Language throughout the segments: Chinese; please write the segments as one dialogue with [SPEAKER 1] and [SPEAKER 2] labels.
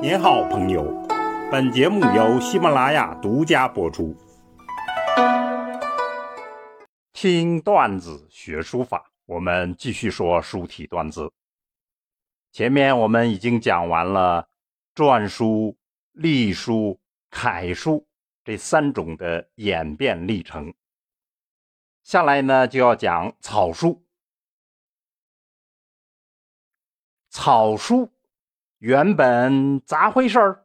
[SPEAKER 1] 您好，朋友。本节目由喜马拉雅独家播出。听段子学书法，我们继续说书体段字。前面我们已经讲完了篆书、隶书、楷书这三种的演变历程，下来呢就要讲草书。草书。原本咋回事儿？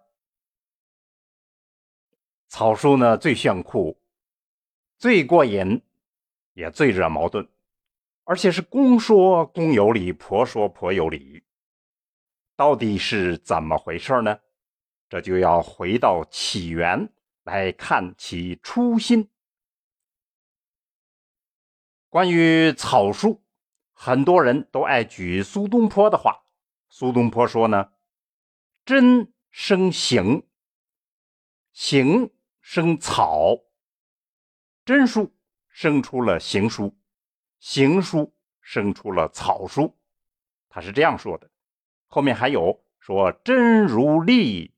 [SPEAKER 1] 草书呢最炫酷，最过瘾，也最惹矛盾，而且是公说公有理，婆说婆有理。到底是怎么回事呢？这就要回到起源来看其初心。关于草书，很多人都爱举苏东坡的话。苏东坡说呢。真生行，行生草，真书生出了行书，行书生出了草书。他是这样说的。后面还有说：真如立，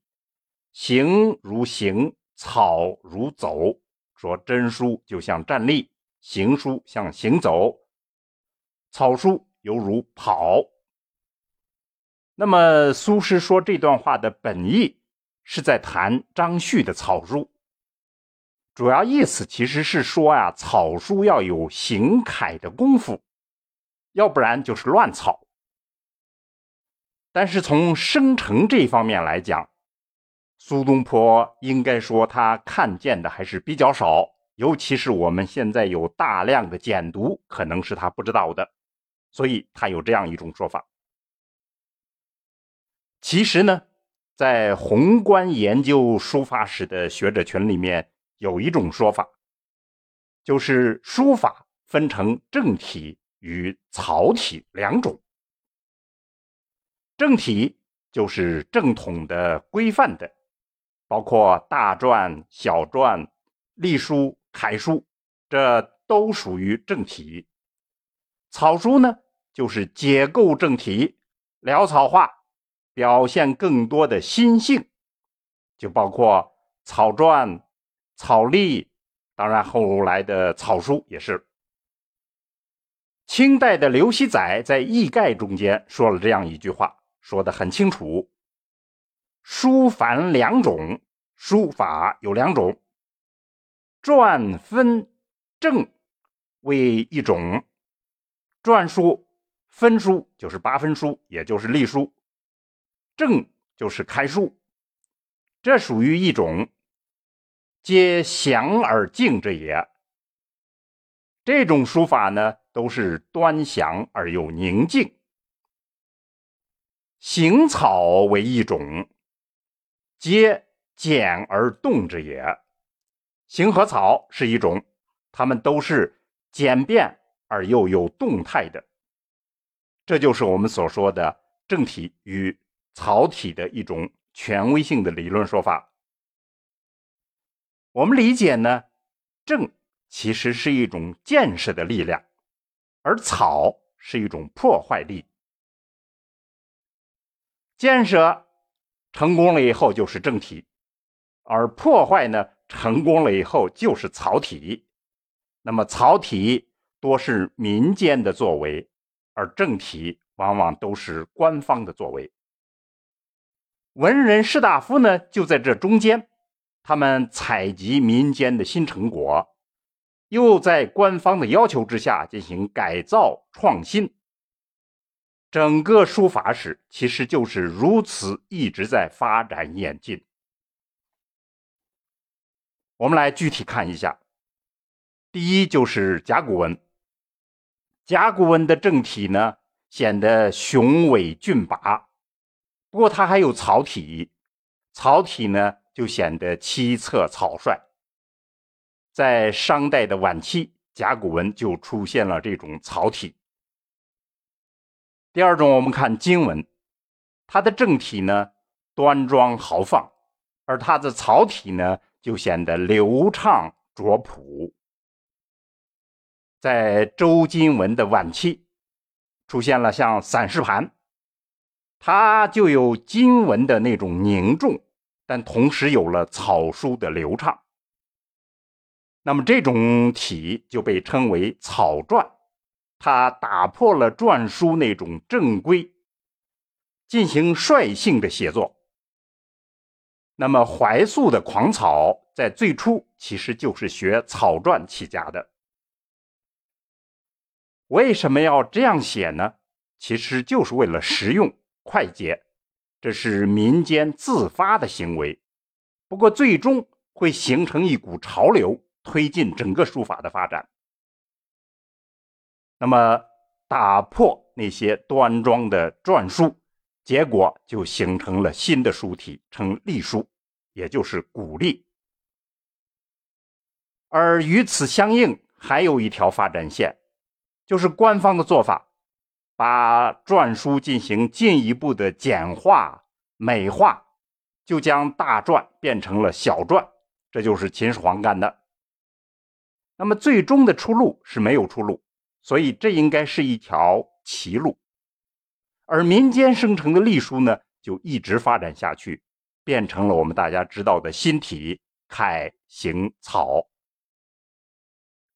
[SPEAKER 1] 行如行，草如走。说真书就像站立，行书像行走，草书犹如跑。那么苏轼说这段话的本意是在谈张旭的草书，主要意思其实是说啊，草书要有行楷的功夫，要不然就是乱草。但是从生成这方面来讲，苏东坡应该说他看见的还是比较少，尤其是我们现在有大量的简读，可能是他不知道的，所以他有这样一种说法。其实呢，在宏观研究书法史的学者群里面，有一种说法，就是书法分成正体与草体两种。正体就是正统的、规范的，包括大篆、小篆、隶书、楷书，这都属于正体。草书呢，就是解构正体、潦草化。表现更多的心性，就包括草篆、草隶，当然后来的草书也是。清代的刘熙载在《易概》中间说了这样一句话，说的很清楚：书凡两种，书法有两种，篆分正为一种，篆书分书就是八分书，也就是隶书。正就是楷书，这属于一种皆详而静之也。这种书法呢，都是端详而又宁静。行草为一种，皆简而动之也。行和草是一种，它们都是简便而又有动态的。这就是我们所说的正体与。草体的一种权威性的理论说法，我们理解呢，正其实是一种建设的力量，而草是一种破坏力。建设成功了以后就是正体，而破坏呢成功了以后就是草体。那么草体多是民间的作为，而正体往往都是官方的作为。文人士大夫呢，就在这中间，他们采集民间的新成果，又在官方的要求之下进行改造创新。整个书法史其实就是如此，一直在发展演进。我们来具体看一下，第一就是甲骨文。甲骨文的正体呢，显得雄伟峻拔。不过它还有草体，草体呢就显得凄恻草率。在商代的晚期，甲骨文就出现了这种草体。第二种，我们看金文，它的正体呢端庄豪放，而它的草体呢就显得流畅拙朴。在周金文的晚期，出现了像散氏盘。它就有金文的那种凝重，但同时有了草书的流畅。那么这种体就被称为草篆，它打破了篆书那种正规，进行率性的写作。那么怀素的狂草在最初其实就是学草篆起家的。为什么要这样写呢？其实就是为了实用快捷，这是民间自发的行为。不过最终会形成一股潮流，推进整个书法的发展。那么打破那些端庄的篆书，结果就形成了新的书体，称隶书，也就是古隶。而与此相应，还有一条发展线。就是官方的做法，把篆书进行进一步的简化、美化，就将大篆变成了小篆，这就是秦始皇干的。那么最终的出路是没有出路，所以这应该是一条歧路。而民间生成的隶书呢，就一直发展下去，变成了我们大家知道的新体楷、行、草。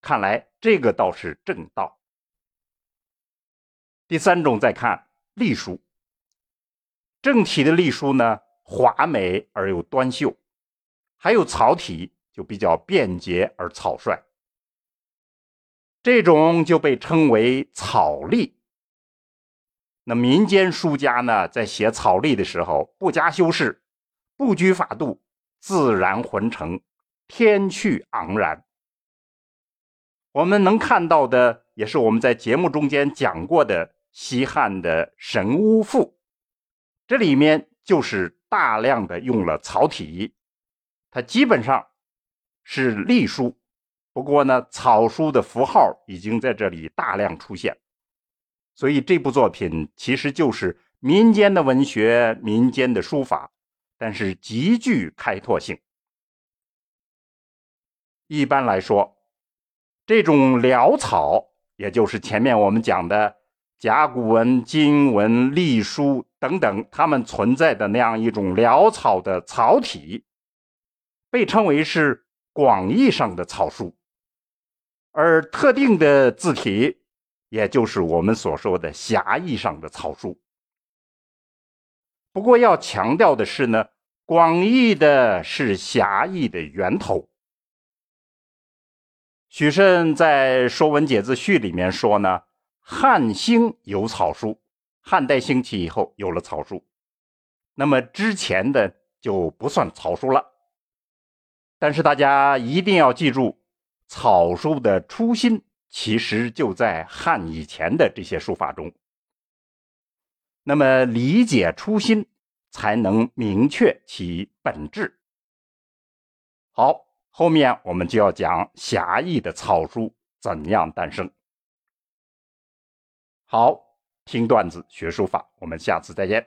[SPEAKER 1] 看来这个倒是正道。第三种，再看隶书。正体的隶书呢，华美而又端秀；还有草体，就比较便捷而草率。这种就被称为草隶。那民间书家呢，在写草隶的时候，不加修饰，不拘法度，自然浑成，天趣盎然。我们能看到的，也是我们在节目中间讲过的。西汉的《神巫赋》，这里面就是大量的用了草体，它基本上是隶书，不过呢，草书的符号已经在这里大量出现，所以这部作品其实就是民间的文学、民间的书法，但是极具开拓性。一般来说，这种潦草，也就是前面我们讲的。甲骨文、金文、隶书等等，它们存在的那样一种潦草的草体，被称为是广义上的草书；而特定的字体，也就是我们所说的狭义上的草书。不过要强调的是呢，广义的是狭义的源头。许慎在《说文解字序》里面说呢。汉兴有草书，汉代兴起以后有了草书，那么之前的就不算草书了。但是大家一定要记住，草书的初心其实就在汉以前的这些书法中。那么理解初心，才能明确其本质。好，后面我们就要讲狭义的草书怎样诞生。好，听段子学书法，我们下次再见。